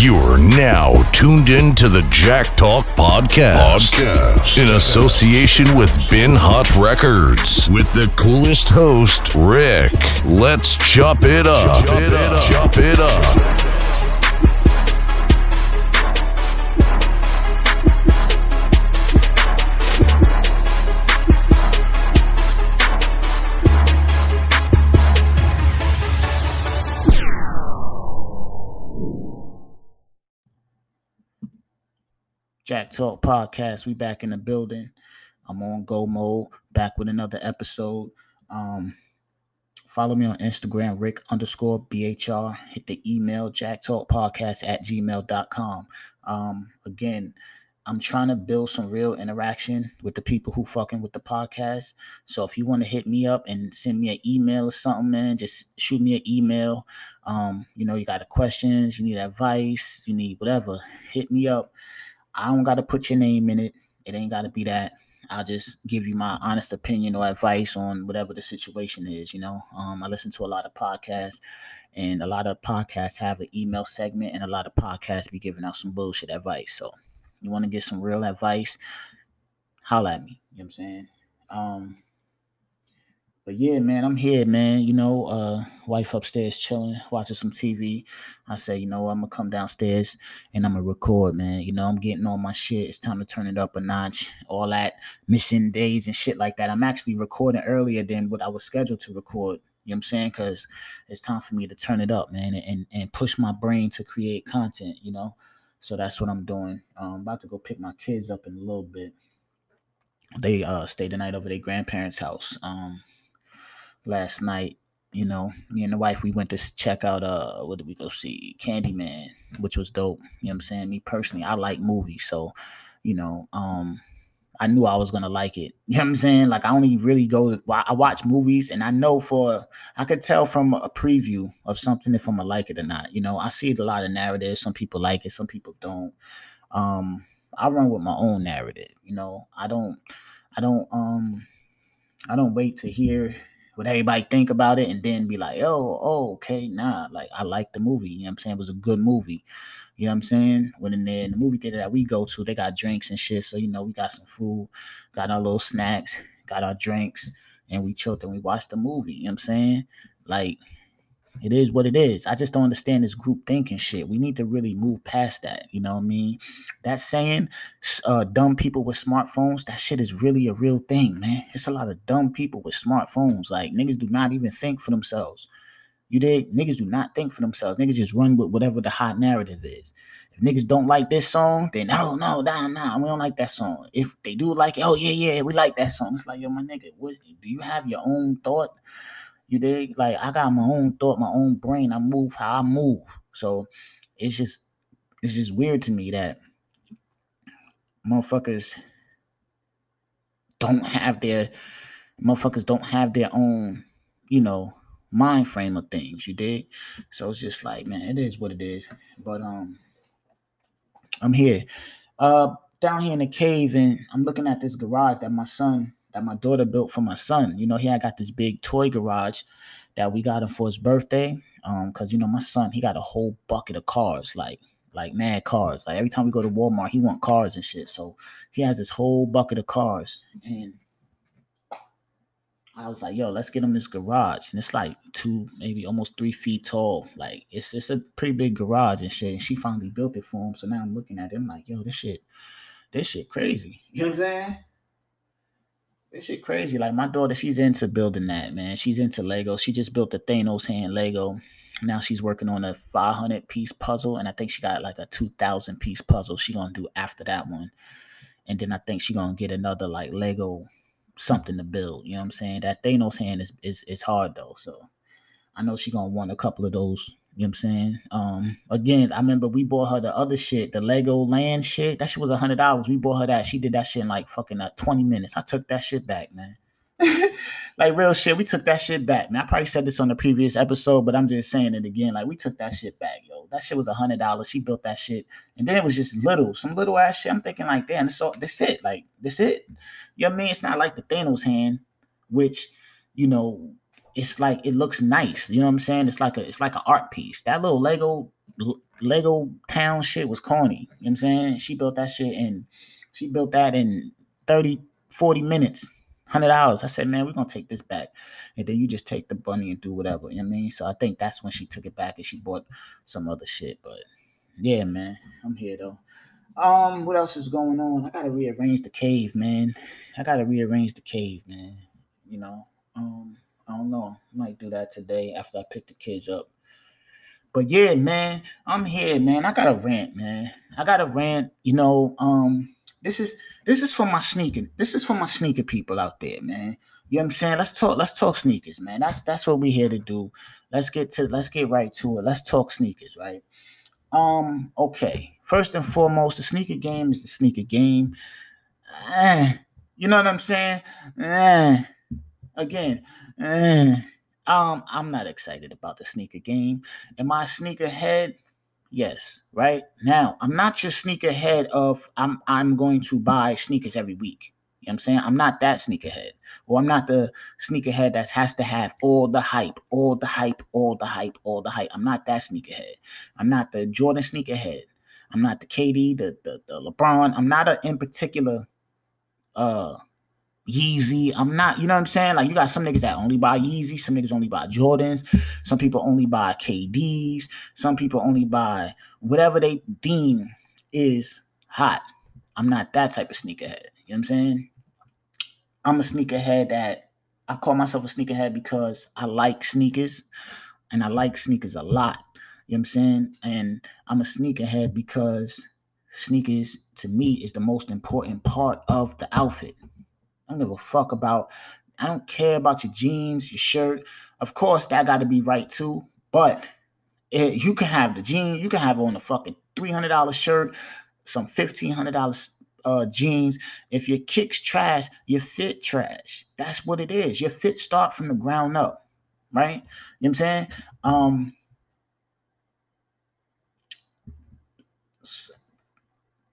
You're now tuned in to the Jack Talk Podcast. Podcast. In association with Bin Hot Records. With the coolest host, Rick. Let's chop it up. Chop it up. Chop it up. Jack Talk Podcast. We back in the building. I'm on go mode, back with another episode. Um, follow me on Instagram, Rick underscore BHR. Hit the email, Jack Talk Podcast at gmail.com. Um, again, I'm trying to build some real interaction with the people who fucking with the podcast. So if you want to hit me up and send me an email or something, man, just shoot me an email. Um, you know, you got questions, you need advice, you need whatever, hit me up. I don't got to put your name in it. It ain't got to be that. I'll just give you my honest opinion or advice on whatever the situation is. You know, um, I listen to a lot of podcasts, and a lot of podcasts have an email segment, and a lot of podcasts be giving out some bullshit advice. So, you want to get some real advice? Holla at me. You know what I'm saying? Um, but yeah, man, I'm here, man. You know, uh, wife upstairs chilling, watching some TV. I say, you know, I'm gonna come downstairs and I'm gonna record, man. You know, I'm getting all my shit. It's time to turn it up a notch. All that missing days and shit like that. I'm actually recording earlier than what I was scheduled to record. You know what I'm saying? Because it's time for me to turn it up, man, and and push my brain to create content. You know, so that's what I'm doing. Um, I'm about to go pick my kids up in a little bit. They uh stayed the night over their grandparents' house. Um last night. You know, me and the wife, we went to check out uh what did we go see? Candyman, which was dope. You know I'm saying? Me personally, I like movies, so you know, um I knew I was gonna like it. You know what I'm saying? Like I only really go to I watch movies and I know for I could tell from a preview of something if I'm gonna like it or not. You know, I see a lot of narratives. Some people like it, some people don't. Um, I run with my own narrative, you know. I don't I don't um I don't wait to hear what everybody think about it and then be like, oh, oh, okay, nah, like I like the movie. You know what I'm saying? It was a good movie. You know what I'm saying? When in the, in the movie theater that we go to, they got drinks and shit. So, you know, we got some food, got our little snacks, got our drinks, and we chilled and we watched the movie. You know what I'm saying? Like, it is what it is. I just don't understand this group thinking shit. We need to really move past that. You know what I mean? That saying, uh, dumb people with smartphones, that shit is really a real thing, man. It's a lot of dumb people with smartphones. Like, niggas do not even think for themselves. You dig? Niggas do not think for themselves. Niggas just run with whatever the hot narrative is. If niggas don't like this song, then no, no, nah, nah, we don't like that song. If they do like it, oh yeah, yeah, we like that song. It's like, yo, my nigga, what do you have your own thought? You dig? Like I got my own thought, my own brain. I move how I move. So it's just it's just weird to me that motherfuckers don't have their motherfuckers don't have their own, you know, mind frame of things, you dig? So it's just like, man, it is what it is. But um I'm here. Uh down here in the cave and I'm looking at this garage that my son that my daughter built for my son. You know, here I got this big toy garage that we got him for his birthday. Um, cause you know, my son, he got a whole bucket of cars, like like mad cars. Like every time we go to Walmart, he want cars and shit. So he has this whole bucket of cars. And I was like, yo, let's get him this garage. And it's like two, maybe almost three feet tall. Like it's it's a pretty big garage and shit. And she finally built it for him. So now I'm looking at him like, yo, this shit, this shit crazy. You know what I'm saying? This shit crazy. Like my daughter, she's into building that, man. She's into Lego. She just built the Thanos hand Lego. Now she's working on a 500 piece puzzle, and I think she got like a 2,000 piece puzzle she gonna do after that one. And then I think she gonna get another like Lego something to build. You know what I'm saying? That Thanos hand is is, is hard though, so I know she gonna want a couple of those you know what I'm saying? Um, again, I remember we bought her the other shit, the Lego land shit. That shit was a hundred dollars. We bought her that. She did that shit in like fucking uh, 20 minutes. I took that shit back, man. like real shit. We took that shit back. Man, I probably said this on the previous episode, but I'm just saying it again. Like we took that shit back, yo. That shit was a hundred dollars. She built that shit, and then it was just little, some little ass shit. I'm thinking like, damn, all this it. Like this it. You know what I mean? It's not like the Thanos hand, which you know it's like it looks nice. You know what I'm saying? It's like a it's like an art piece. That little Lego Lego town shit was corny. You know what I'm saying? She built that shit in she built that in 30, 40 minutes, hundred hours. I said, man, we're gonna take this back. And then you just take the bunny and do whatever. You know what I mean? So I think that's when she took it back and she bought some other shit. But yeah, man, I'm here though. Um, what else is going on? I gotta rearrange the cave, man. I gotta rearrange the cave, man. You know, um, I don't know. I might do that today after I pick the kids up. But yeah, man, I'm here, man. I got a rant, man. I got a rant. You know, um, this is this is for my sneaker. This is for my sneaker people out there, man. You know what I'm saying? Let's talk. Let's talk sneakers, man. That's that's what we're here to do. Let's get to. Let's get right to it. Let's talk sneakers, right? Um. Okay. First and foremost, the sneaker game is the sneaker game. Eh, you know what I'm saying? Eh, again, eh, um, I'm not excited about the sneaker game. Am I sneaker head? Yes, right? Now, I'm not your sneakerhead of I'm I'm going to buy sneakers every week. You know what I'm saying? I'm not that sneakerhead. Or I'm not the sneakerhead that has to have all the hype, all the hype, all the hype, all the hype. I'm not that sneakerhead. I'm not the Jordan sneakerhead. I'm not the KD, the the, the LeBron. I'm not a in particular uh Yeezy. I'm not, you know what I'm saying? Like you got some niggas that only buy Yeezy, some niggas only buy Jordans, some people only buy KDs, some people only buy whatever they deem is hot. I'm not that type of sneakerhead. You know what I'm saying? I'm a sneakerhead that I call myself a sneakerhead because I like sneakers and I like sneakers a lot. You know what I'm saying? And I'm a sneakerhead because sneakers to me is the most important part of the outfit. I don't give a fuck about. I don't care about your jeans, your shirt. Of course, that got to be right too. But it, you can have the jeans. You can have on a fucking three hundred dollar shirt, some fifteen hundred dollars uh, jeans. If your kicks trash, your fit trash. That's what it is. Your fit start from the ground up, right? You know what I'm saying? Um,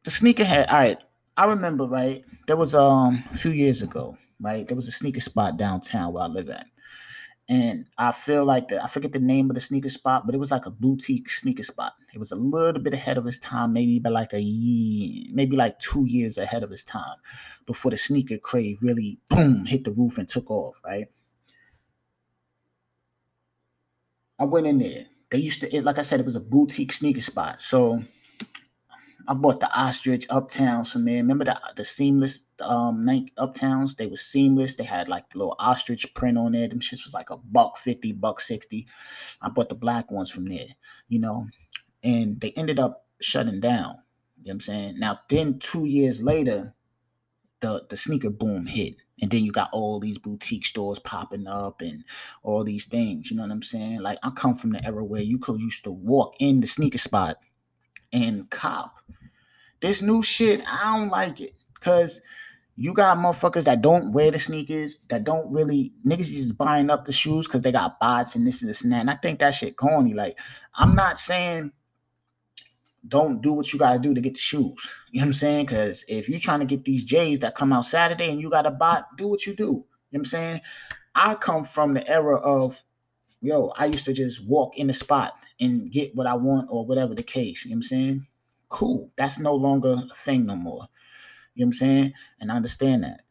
the sneakerhead. All right, I remember, right? There was um a few years ago, right? There was a sneaker spot downtown where I live at. And I feel like the I forget the name of the sneaker spot, but it was like a boutique sneaker spot. It was a little bit ahead of its time, maybe by like a year, maybe like two years ahead of its time before the sneaker crave really boom hit the roof and took off, right? I went in there. They used to, it, like I said, it was a boutique sneaker spot. So I bought the ostrich uptowns from there. Remember the the seamless um Nike uptowns? They were seamless. They had like the little ostrich print on there. Them shits was like a buck fifty, buck sixty. I bought the black ones from there, you know, and they ended up shutting down. You know what I'm saying? Now, then two years later, the the sneaker boom hit. And then you got all these boutique stores popping up and all these things. You know what I'm saying? Like I come from the era where you could used to walk in the sneaker spot and cop this new shit, I don't like it. Cause you got motherfuckers that don't wear the sneakers, that don't really niggas just buying up the shoes because they got bots and this and this and that. And I think that shit corny. Like, I'm not saying don't do what you gotta do to get the shoes. You know what I'm saying? Because if you're trying to get these J's that come out Saturday and you got a bot, do what you do. You know what I'm saying? I come from the era of, yo, I used to just walk in the spot and get what I want or whatever the case. You know what I'm saying? Cool. That's no longer a thing no more. You know what I'm saying? And I understand that.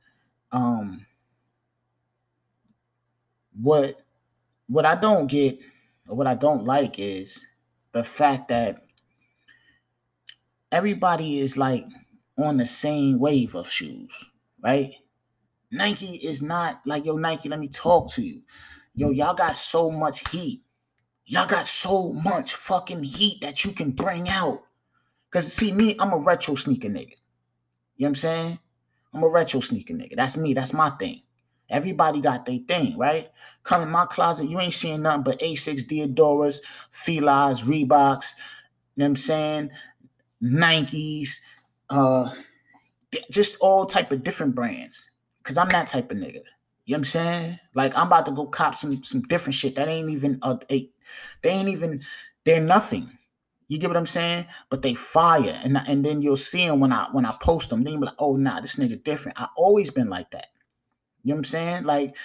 Um what what I don't get or what I don't like is the fact that everybody is like on the same wave of shoes, right? Nike is not like yo Nike, let me talk to you. Yo, y'all got so much heat. Y'all got so much fucking heat that you can bring out. Cause see me, I'm a retro sneaker nigga. You know what I'm saying? I'm a retro sneaker nigga. That's me. That's my thing. Everybody got their thing, right? Come in my closet, you ain't seeing nothing but A6 Diadoras, Fila's, Reeboks, you know what I'm saying? Nikes, uh, just all type of different brands. Cause I'm that type of nigga. You know what I'm saying? Like I'm about to go cop some some different shit that ain't even a, a they ain't even they're nothing. You get what I'm saying? But they fire, and and then you'll see them when I when I post them. Then you be like, oh nah, this nigga different. I always been like that. You know what I'm saying? Like,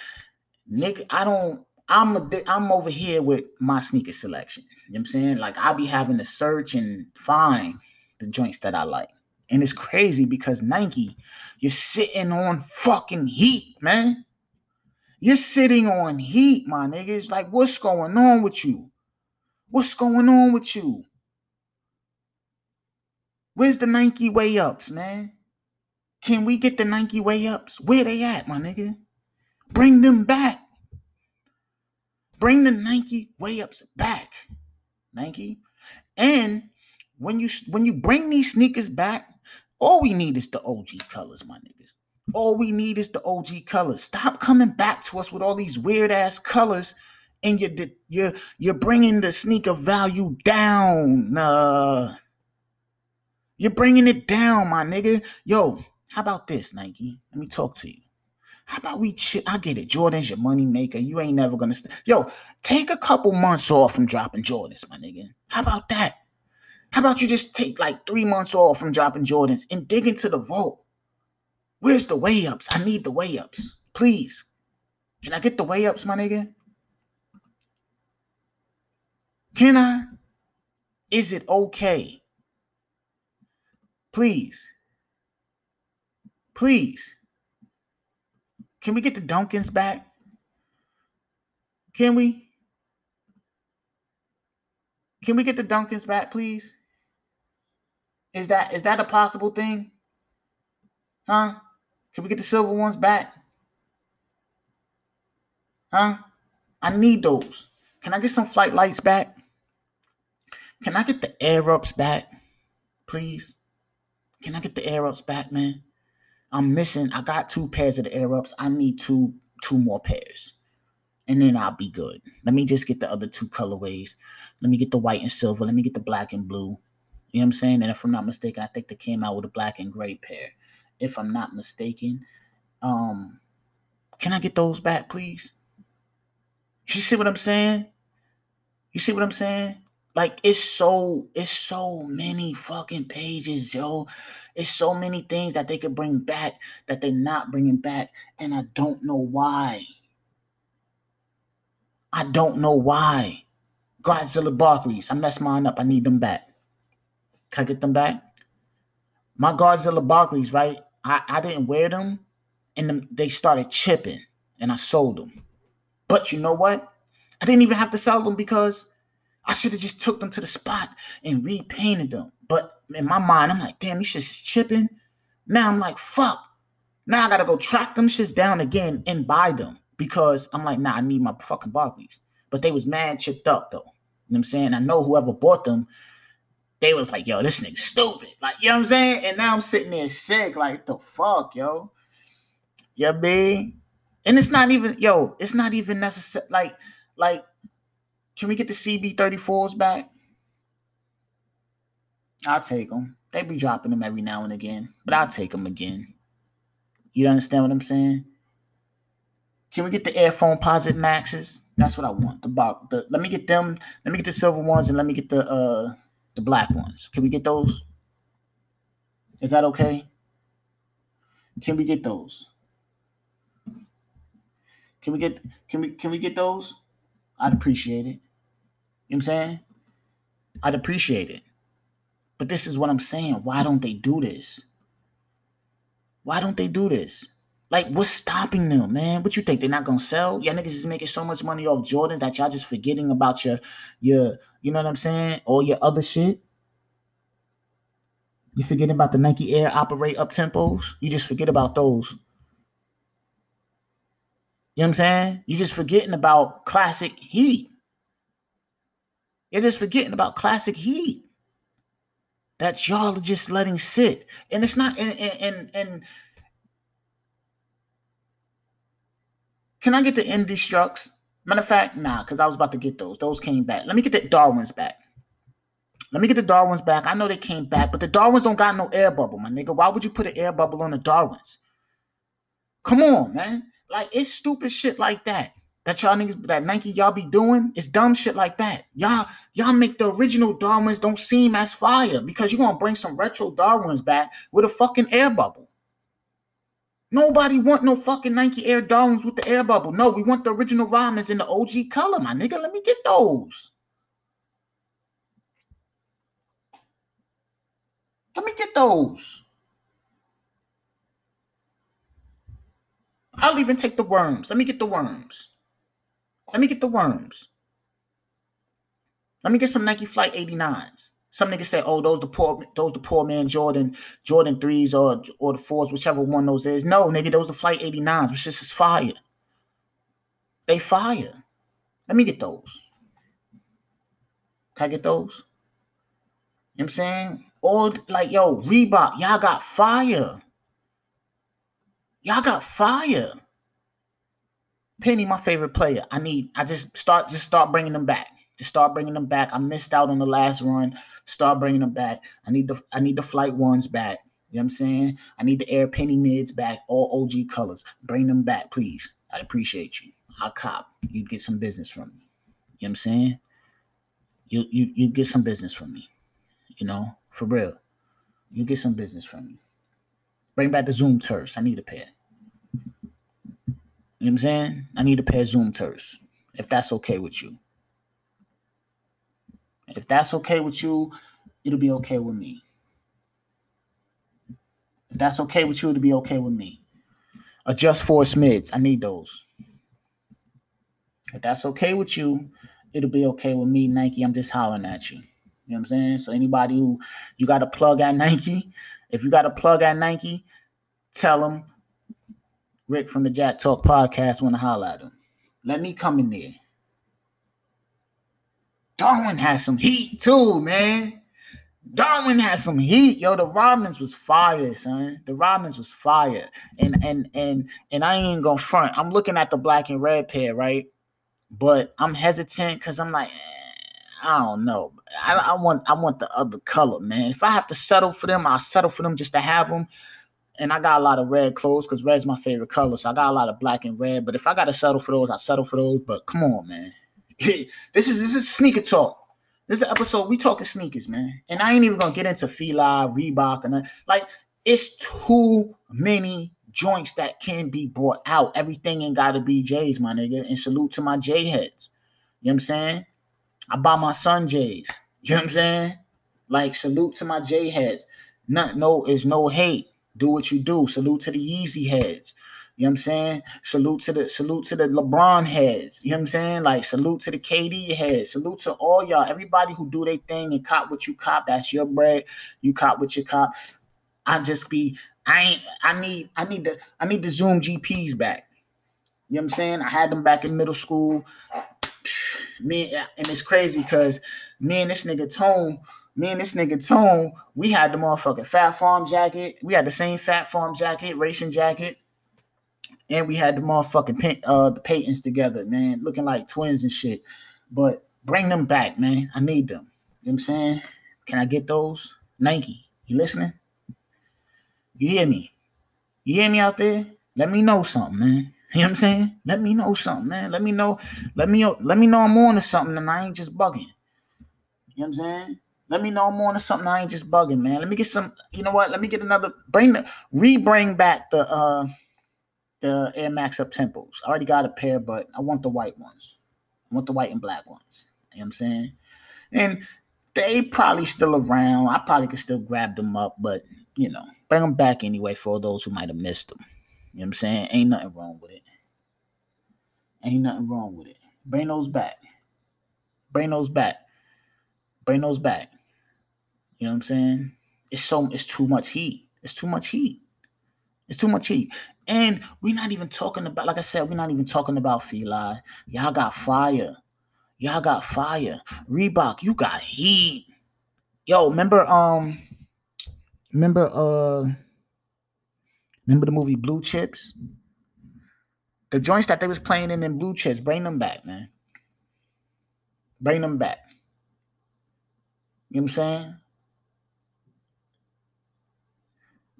nigga, I don't I'm a, I'm over here with my sneaker selection. You know what I'm saying? Like I'll be having to search and find the joints that I like. And it's crazy because Nike, you're sitting on fucking heat, man. You're sitting on heat, my nigga. It's Like, what's going on with you? What's going on with you? Where's the Nike way ups, man? Can we get the Nike way ups? Where they at, my nigga? Bring them back. Bring the Nike way ups back. Nike. And when you when you bring these sneakers back, all we need is the OG colors, my niggas. All we need is the OG colors. Stop coming back to us with all these weird ass colors, and you're you're you're bringing the sneaker value down. Uh, you're bringing it down, my nigga. Yo, how about this, Nike? Let me talk to you. How about we? I get it. Jordan's your money maker. You ain't never gonna. St- Yo, take a couple months off from dropping Jordans, my nigga. How about that? How about you just take like three months off from dropping Jordans and dig into the vault? Where's the way ups? I need the way ups. Please. Can I get the way ups, my nigga? Can I? Is it okay? Please. Please. Can we get the Duncans back? Can we? Can we get the Duncans back, please? Is that is that a possible thing? Huh? Can we get the silver ones back? Huh? I need those. Can I get some flight lights back? Can I get the air ups back? Please? Can I get the air ups back, man? I'm missing. I got two pairs of the air ups. I need two two more pairs. And then I'll be good. Let me just get the other two colorways. Let me get the white and silver. Let me get the black and blue. You know what I'm saying? And if I'm not mistaken, I think they came out with a black and gray pair. If I'm not mistaken. Um, can I get those back, please? You see what I'm saying? You see what I'm saying? Like it's so it's so many fucking pages, yo. It's so many things that they could bring back that they're not bringing back, and I don't know why. I don't know why. Godzilla Barkleys, I messed mine up. I need them back. Can I get them back? My Godzilla Barkleys, right? I, I didn't wear them, and they started chipping, and I sold them. But you know what? I didn't even have to sell them because I should have just took them to the spot and repainted them. But in my mind, I'm like, damn, these shits is chipping. Now I'm like, fuck. Now I gotta go track them shits down again and buy them because I'm like, nah, I need my fucking Barkleys. But they was mad chipped up though. You know what I'm saying? I know whoever bought them, they was like, yo, this nigga stupid. Like, you know what I'm saying? And now I'm sitting there sick, like, the fuck, yo? Yeah, B. And it's not even, yo, it's not even necessary. Like, like, can we get the CB34s back? I'll take them. They be dropping them every now and again, but I'll take them again. You understand what I'm saying? Can we get the Air Foamposite Maxes? That's what I want. The box. The, let me get them. Let me get the silver ones, and let me get the uh the black ones. Can we get those? Is that okay? Can we get those? Can we get can we can we get those? I'd appreciate it. You know what I'm saying? I'd appreciate it. But this is what I'm saying. Why don't they do this? Why don't they do this? Like, what's stopping them, man? What you think? They're not gonna sell? Y'all niggas is making so much money off Jordans that y'all just forgetting about your your, you know what I'm saying? All your other shit. You forgetting about the Nike Air operate up tempos? You just forget about those. You know what I'm saying? You just forgetting about classic heat. You're just forgetting about classic heat. That y'all are just letting sit. And it's not and and and Can I get the Indestructs? Matter of fact, nah, because I was about to get those. Those came back. Let me get the Darwins back. Let me get the Darwins back. I know they came back, but the Darwins don't got no air bubble, my nigga. Why would you put an air bubble on the Darwins? Come on, man. Like it's stupid shit like that. That y'all niggas, that Nike y'all be doing, it's dumb shit like that. Y'all, y'all make the original Darwins don't seem as fire because you're gonna bring some retro Darwins back with a fucking air bubble. Nobody want no fucking Nike Air Darwins with the air bubble. No, we want the original Rodmans in the OG color, my nigga. Let me get those. Let me get those. I'll even take the worms. Let me get the worms. Let me get the worms. Let me get some Nike Flight 89s. Some niggas say, "Oh, those the poor, those the poor man Jordan, Jordan threes or or the fours, whichever one those is." No, nigga, those the Flight 89s, which is just fire. They fire. Let me get those. Can I get those? You know what I'm saying? Or like, yo, Reebok, y'all got fire. Y'all got fire. Penny, my favorite player. I need. I just start. Just start bringing them back. Just start bringing them back. I missed out on the last run. Start bringing them back. I need the. I need the flight ones back. You know what I'm saying? I need the Air Penny mids back. All OG colors. Bring them back, please. I appreciate you. I'll cop. You get some business from me. You know what I'm saying? You you you get some business from me. You know, for real. You get some business from me. Bring back the Zoom turfs. I need a pair. You know what I'm saying? I need a pair of Zoom turfs. If that's okay with you. If that's okay with you, it'll be okay with me. If that's okay with you, it'll be okay with me. Adjust force mids. I need those. If that's okay with you, it'll be okay with me, Nike. I'm just hollering at you. You know what I'm saying? So anybody who you got a plug at Nike, if you got a plug at Nike, tell them Rick from the Jack Talk podcast want to holler at him. Let me come in there. Darwin has some heat too, man. Darwin has some heat, yo. The Rodmans was fire, son. The Rodmans was fire, and and and and I ain't gonna front. I'm looking at the black and red pair, right? But I'm hesitant because I'm like, eh, I don't know. I, I want I want the other color, man. If I have to settle for them, I'll settle for them just to have them. And I got a lot of red clothes because red's my favorite color. So I got a lot of black and red. But if I gotta settle for those, I settle for those. But come on, man. this is this is sneaker talk. This is episode we talking sneakers, man. And I ain't even gonna get into Fila, Reebok, and like it's too many joints that can be brought out. Everything ain't gotta be J's, my nigga. And salute to my J heads. You know what I'm saying? I buy my son J's. You know what I'm saying? Like salute to my J heads. Not no is no hate. Do what you do. Salute to the Yeezy heads. You know what I'm saying? Salute to the salute to the LeBron heads. You know what I'm saying? Like salute to the KD heads. Salute to all y'all. Everybody who do their thing and cop what you cop. That's your bread. You cop what you cop. I just be I ain't I need I need the I need the Zoom GPs back. You know what I'm saying? I had them back in middle school. Me and it's crazy because me and this nigga Tone me and this nigga Tone, we had the motherfucking Phat Farm jacket. We had the same Phat Farm jacket, racing jacket. And we had the motherfucking uh the Paytons together, man, looking like twins and shit. But bring them back, man. I need them. You know what I'm saying? Can I get those? Nike, you listening? You hear me? You hear me out there? Let me know something, man. You know what I'm saying? Let me know something, man. Let me know. Let me let me know I'm on to something and I ain't just bugging. You know what I'm saying? Let me know I'm on to something. I ain't just bugging, man. Let me get some. You know what? Let me get another. Bring the re-bring back the uh the Air Max up tempos. I already got a pair, but I want the white ones. I want the white and black ones. You know what I'm saying? And they probably still around. I probably could still grab them up, but you know, bring them back anyway for those who might have missed them. You know what I'm saying? Ain't nothing wrong with it. Ain't nothing wrong with it. Bring those back. Bring those back. Bring those back. You know what I'm saying? It's so it's too much heat. It's too much heat. It's too much heat. And we're not even talking about, like I said, we're not even talking about Fila. Y'all got fire. Y'all got fire. Reebok, you got heat. Yo, remember um remember uh remember the movie Blue Chips? The joints that they was playing in in Blue Chips, bring them back, man. Bring them back. You know what I'm saying?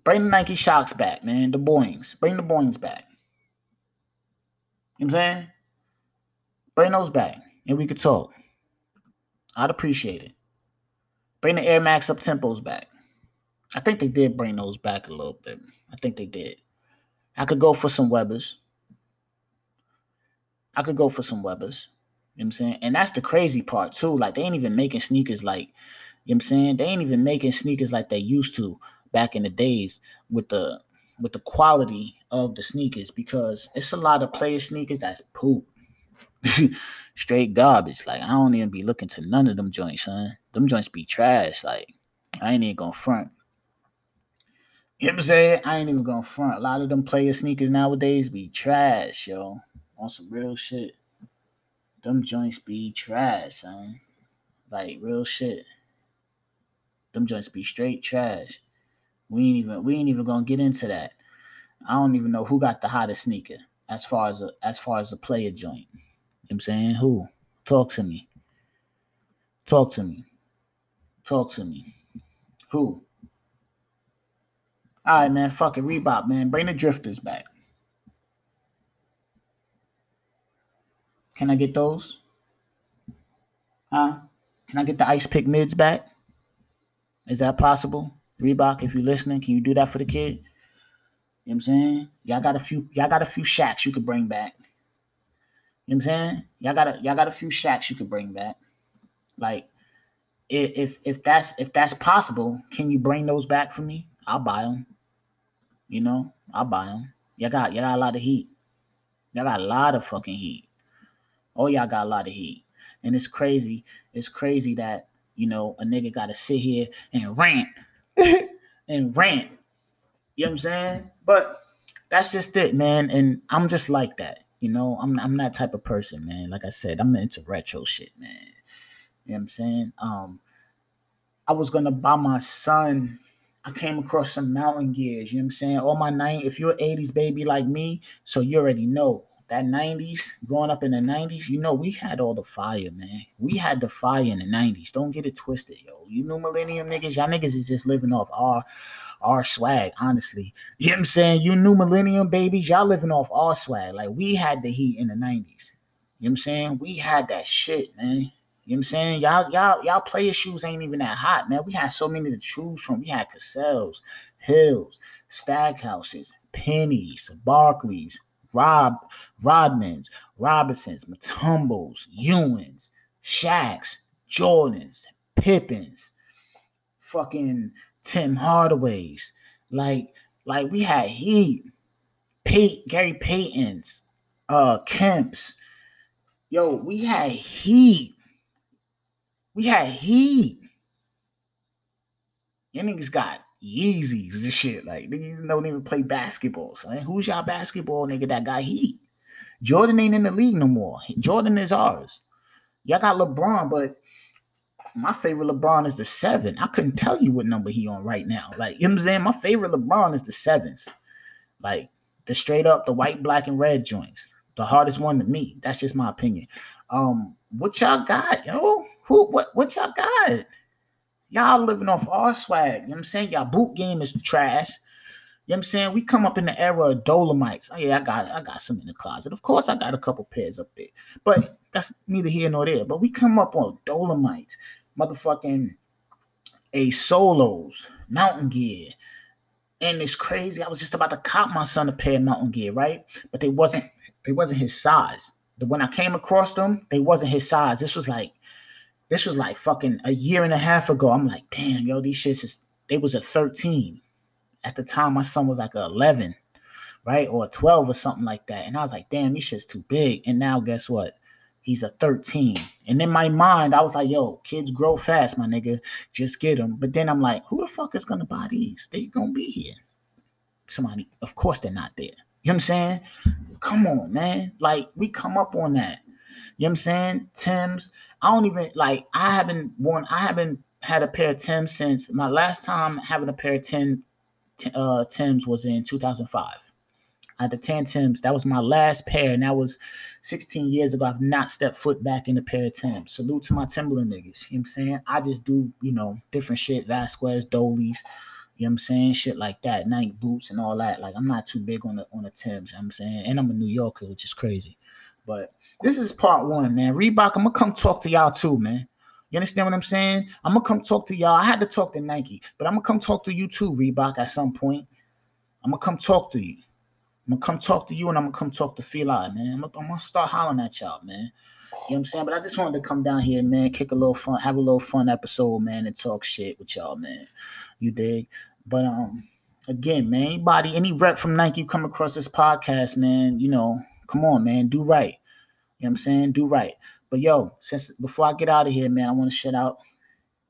Bring the Nike Shox back, man. The Boings. Bring the Boings back. You know what I'm saying? Bring those back. And we could talk. I'd appreciate it. Bring the Air Max up tempos back. I think they did bring those back a little bit. I think they did. I could go for some Webbers. I could go for some Webbers. You know what I'm saying? And that's the crazy part too. Like they ain't even making sneakers like, you know what I'm saying? They ain't even making sneakers like they used to back in the days with the with the quality of the sneakers because it's a lot of player sneakers that's poop. Straight garbage. Like I don't even be looking to none of them joints, son. Them joints be trash. Like I ain't even gonna front. You know what I'm saying? I ain't even gonna front. A lot of them player sneakers nowadays be trash, yo. On some real shit. Them joints be trash, son. Like real shit. Them joints be straight trash. We ain't even we ain't even gonna get into that. I don't even know who got the hottest sneaker as far as a as far as a player joint. You know I'm saying? Who? Talk to me. Talk to me. Talk to me. Who? All right, man. Fuck it. Reebok, man. Bring the drifters back. Can I get those? Huh? Can I get the ice pick mids back? Is that possible? Reebok, if you're listening, can you do that for the kid? You know what I'm saying? Y'all got a few, y'all got a few Shaqs you could bring back. You know what I'm saying? Y'all got a y'all got a few Shaqs you could bring back. Like if if that's if that's possible, can you bring those back for me? I'll buy them. You know, I'll buy them. Y'all got y'all got a lot of heat. Y'all got a lot of fucking heat. Oh, y'all got a lot of heat. And it's crazy. It's crazy that, you know, a nigga gotta sit here and rant and rant. You know what I'm saying? But that's just it, man. And I'm just like that. You know, I'm I'm that type of person, man. Like I said, I'm into retro shit, man. You know what I'm saying? Um, I was gonna buy my son. I came across some mountain gears, you know what I'm saying? All my nine, if you're 80s baby like me, so you already know that 90s, growing up in the 90s, you know, we had all the fire, man. We had the fire in the 90s. Don't get it twisted, yo. You new millennium niggas, y'all niggas is just living off our our swag, honestly. You know what I'm saying? You new millennium babies, y'all living off our swag. Like we had the heat in the 90s. You know what I'm saying? We had that shit, man. You know what I'm saying? Y'all, y'all, y'all player shoes ain't even that hot, man. We had so many to choose from. We had Cassell's, Hills, Stackhouses, Pennies, Barkleys, Rob, Rodmans, Robinsons, Mutombos, Ewings, Shaqs, Jordans, Pippens, fucking Tim Hardaways. Like, like we had heat. Pate, Gary Payton's, uh, Kemp's. Yo, we had heat. We had heat. Your niggas got Yeezys and shit. Like niggas don't even play basketball. So who's y'all basketball nigga that got heat? Jordan ain't in the league no more. Jordan is ours. Y'all got LeBron, but my favorite LeBron is the seven. I couldn't tell you what number he on right now. Like you know what I'm saying? My favorite LeBron is the sevens. Like the straight up, the white, black, and red joints. The hardest one to me. That's just my opinion. Um, what y'all got, yo? Who what what y'all got? Y'all living off our swag. You know what I'm saying? Y'all boot game is trash. You know what I'm saying? We come up in the era of Dolomites. Oh, yeah, I got I got some in the closet. Of course, I got a couple pairs up there. But that's neither here nor there. But we come up on Dolomites, motherfucking a solos, mountain gear. And it's crazy. I was just about to cop my son a pair of mountain gear, right? But they wasn't they wasn't his size. When I came across them, they wasn't his size. This was like this was like fucking a year and a half ago. I'm like, damn, yo, these shits is they was a 13. At the time, my son was like a 11, right? Or a 12 or something like that. And I was like, damn, these shit's too big. And now guess what? He's a 13. And in my mind, I was like, yo, kids grow fast, my nigga. Just get them. But then I'm like, who the fuck is gonna buy these? They gonna be here. Somebody, of course they're not there. You know what I'm saying? Come on, man. Like, we come up on that. You know what I'm saying? Tim's. I don't even like I haven't worn I haven't had a pair of Tim's since my last time having a pair of Tim uh Tim's was in 2005. I had the 10 Tim's. That was my last pair, and that was 16 years ago. I've not stepped foot back in a pair of Tim's. Salute to my Timberland niggas. You know what I'm saying? I just do, you know, different shit, Vasquez, Dolies, you know what I'm saying? Shit like that, Nike boots and all that. Like I'm not too big on the on the Tim's, you know I'm saying? And I'm a New Yorker, which is crazy. But this is part one, man. Reebok, I'm gonna come talk to y'all too, man. You understand what I'm saying? I'm gonna come talk to y'all. I had to talk to Nike, but I'm gonna come talk to you too, Reebok, at some point. I'm gonna come talk to you. I'm gonna come talk to you and I'm gonna come talk to Fila, man. I'm gonna, I'm gonna start hollering at y'all, man. You know what I'm saying? But I just wanted to come down here, man, kick a little fun, have a little fun episode, man, and talk shit with y'all, man. You dig? But um, again, man, anybody, any rep from Nike come across this podcast, man, you know, come on, man, do right. You know what I'm saying? Do right. But yo, since before I get out of here, man, I want to shout out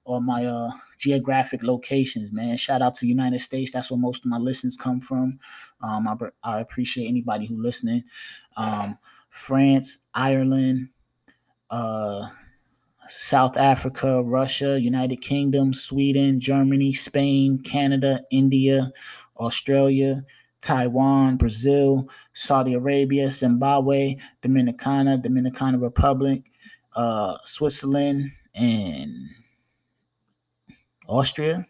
all my uh geographic locations, man. Shout out to United States. That's where most of my listens come from. Um, I, I appreciate anybody who listening. Um, France, Ireland, uh, South Africa, Russia, United Kingdom, Sweden, Germany, Spain, Canada, India, Australia, Taiwan, Brazil, Saudi Arabia, Zimbabwe, Dominicana, Dominican Republic, uh, Switzerland, and Austria.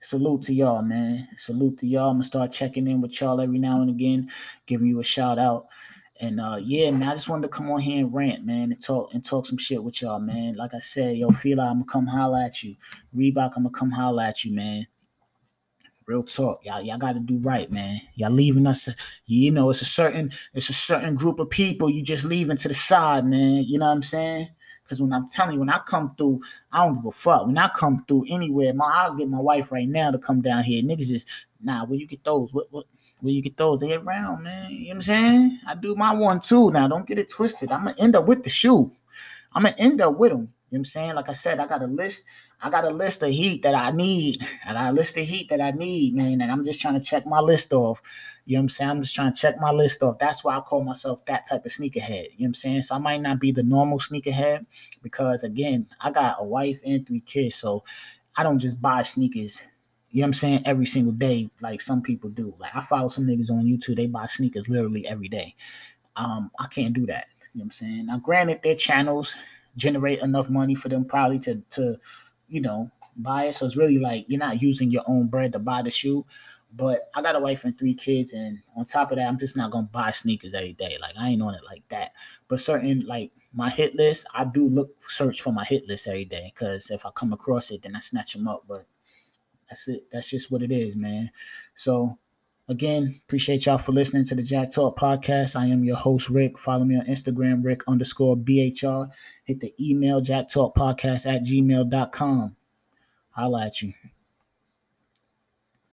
Salute to y'all, man. Salute to y'all. I'm gonna start checking in with y'all every now and again, giving you a shout out. And uh yeah, man, I just wanted to come on here and rant, man, and talk and talk some shit with y'all, man. Like I said, yo, like I'm gonna come holla at you. Reebok, I'm gonna come holla at you, man. Real talk, y'all. Y'all got to do right, man. Y'all leaving us. You know, it's a certain, it's a certain group of people you just leaving to the side, man. You know what I'm saying? Because when I'm telling you, when I come through, I don't give a fuck. When I come through anywhere, my I'll get my wife right now to come down here. Niggas just nah. Where you get those? What what? Where you get those? They around, man. You know what I'm saying? I do my one too. Now don't get it twisted. I'm gonna end up with the shoe. I'm gonna end up with them. You know what I'm saying? Like I said, I got a list. I got a list of heat that I need. And I list of heat that I need, man. And I'm just trying to check my list off. You know what I'm saying? I'm just trying to check my list off. That's why I call myself that type of sneakerhead. You know what I'm saying? So I might not be the normal sneakerhead because again, I got a wife and three kids. So I don't just buy sneakers. You know what I'm saying? Every single day, like some people do. Like I follow some niggas on YouTube, they buy sneakers literally every day. Um, I can't do that. You know what I'm saying? Now, granted, their channels generate enough money for them probably to to you know, buy it. So it's really like you're not using your own bread to buy the shoe. But I got a wife and three kids, and on top of that, I'm just not gonna buy sneakers every day. Like I ain't on it like that. But certain like my hit list, I do look search for my hit list every day because if I come across it, then I snatch them up. But that's it. That's just what it is, man. So Again, appreciate y'all for listening to the Jack Talk podcast. I am your host, Rick. Follow me on Instagram, Rick underscore BHR. Hit the email, jacktalkpodcast at gmail.com. Holla at you.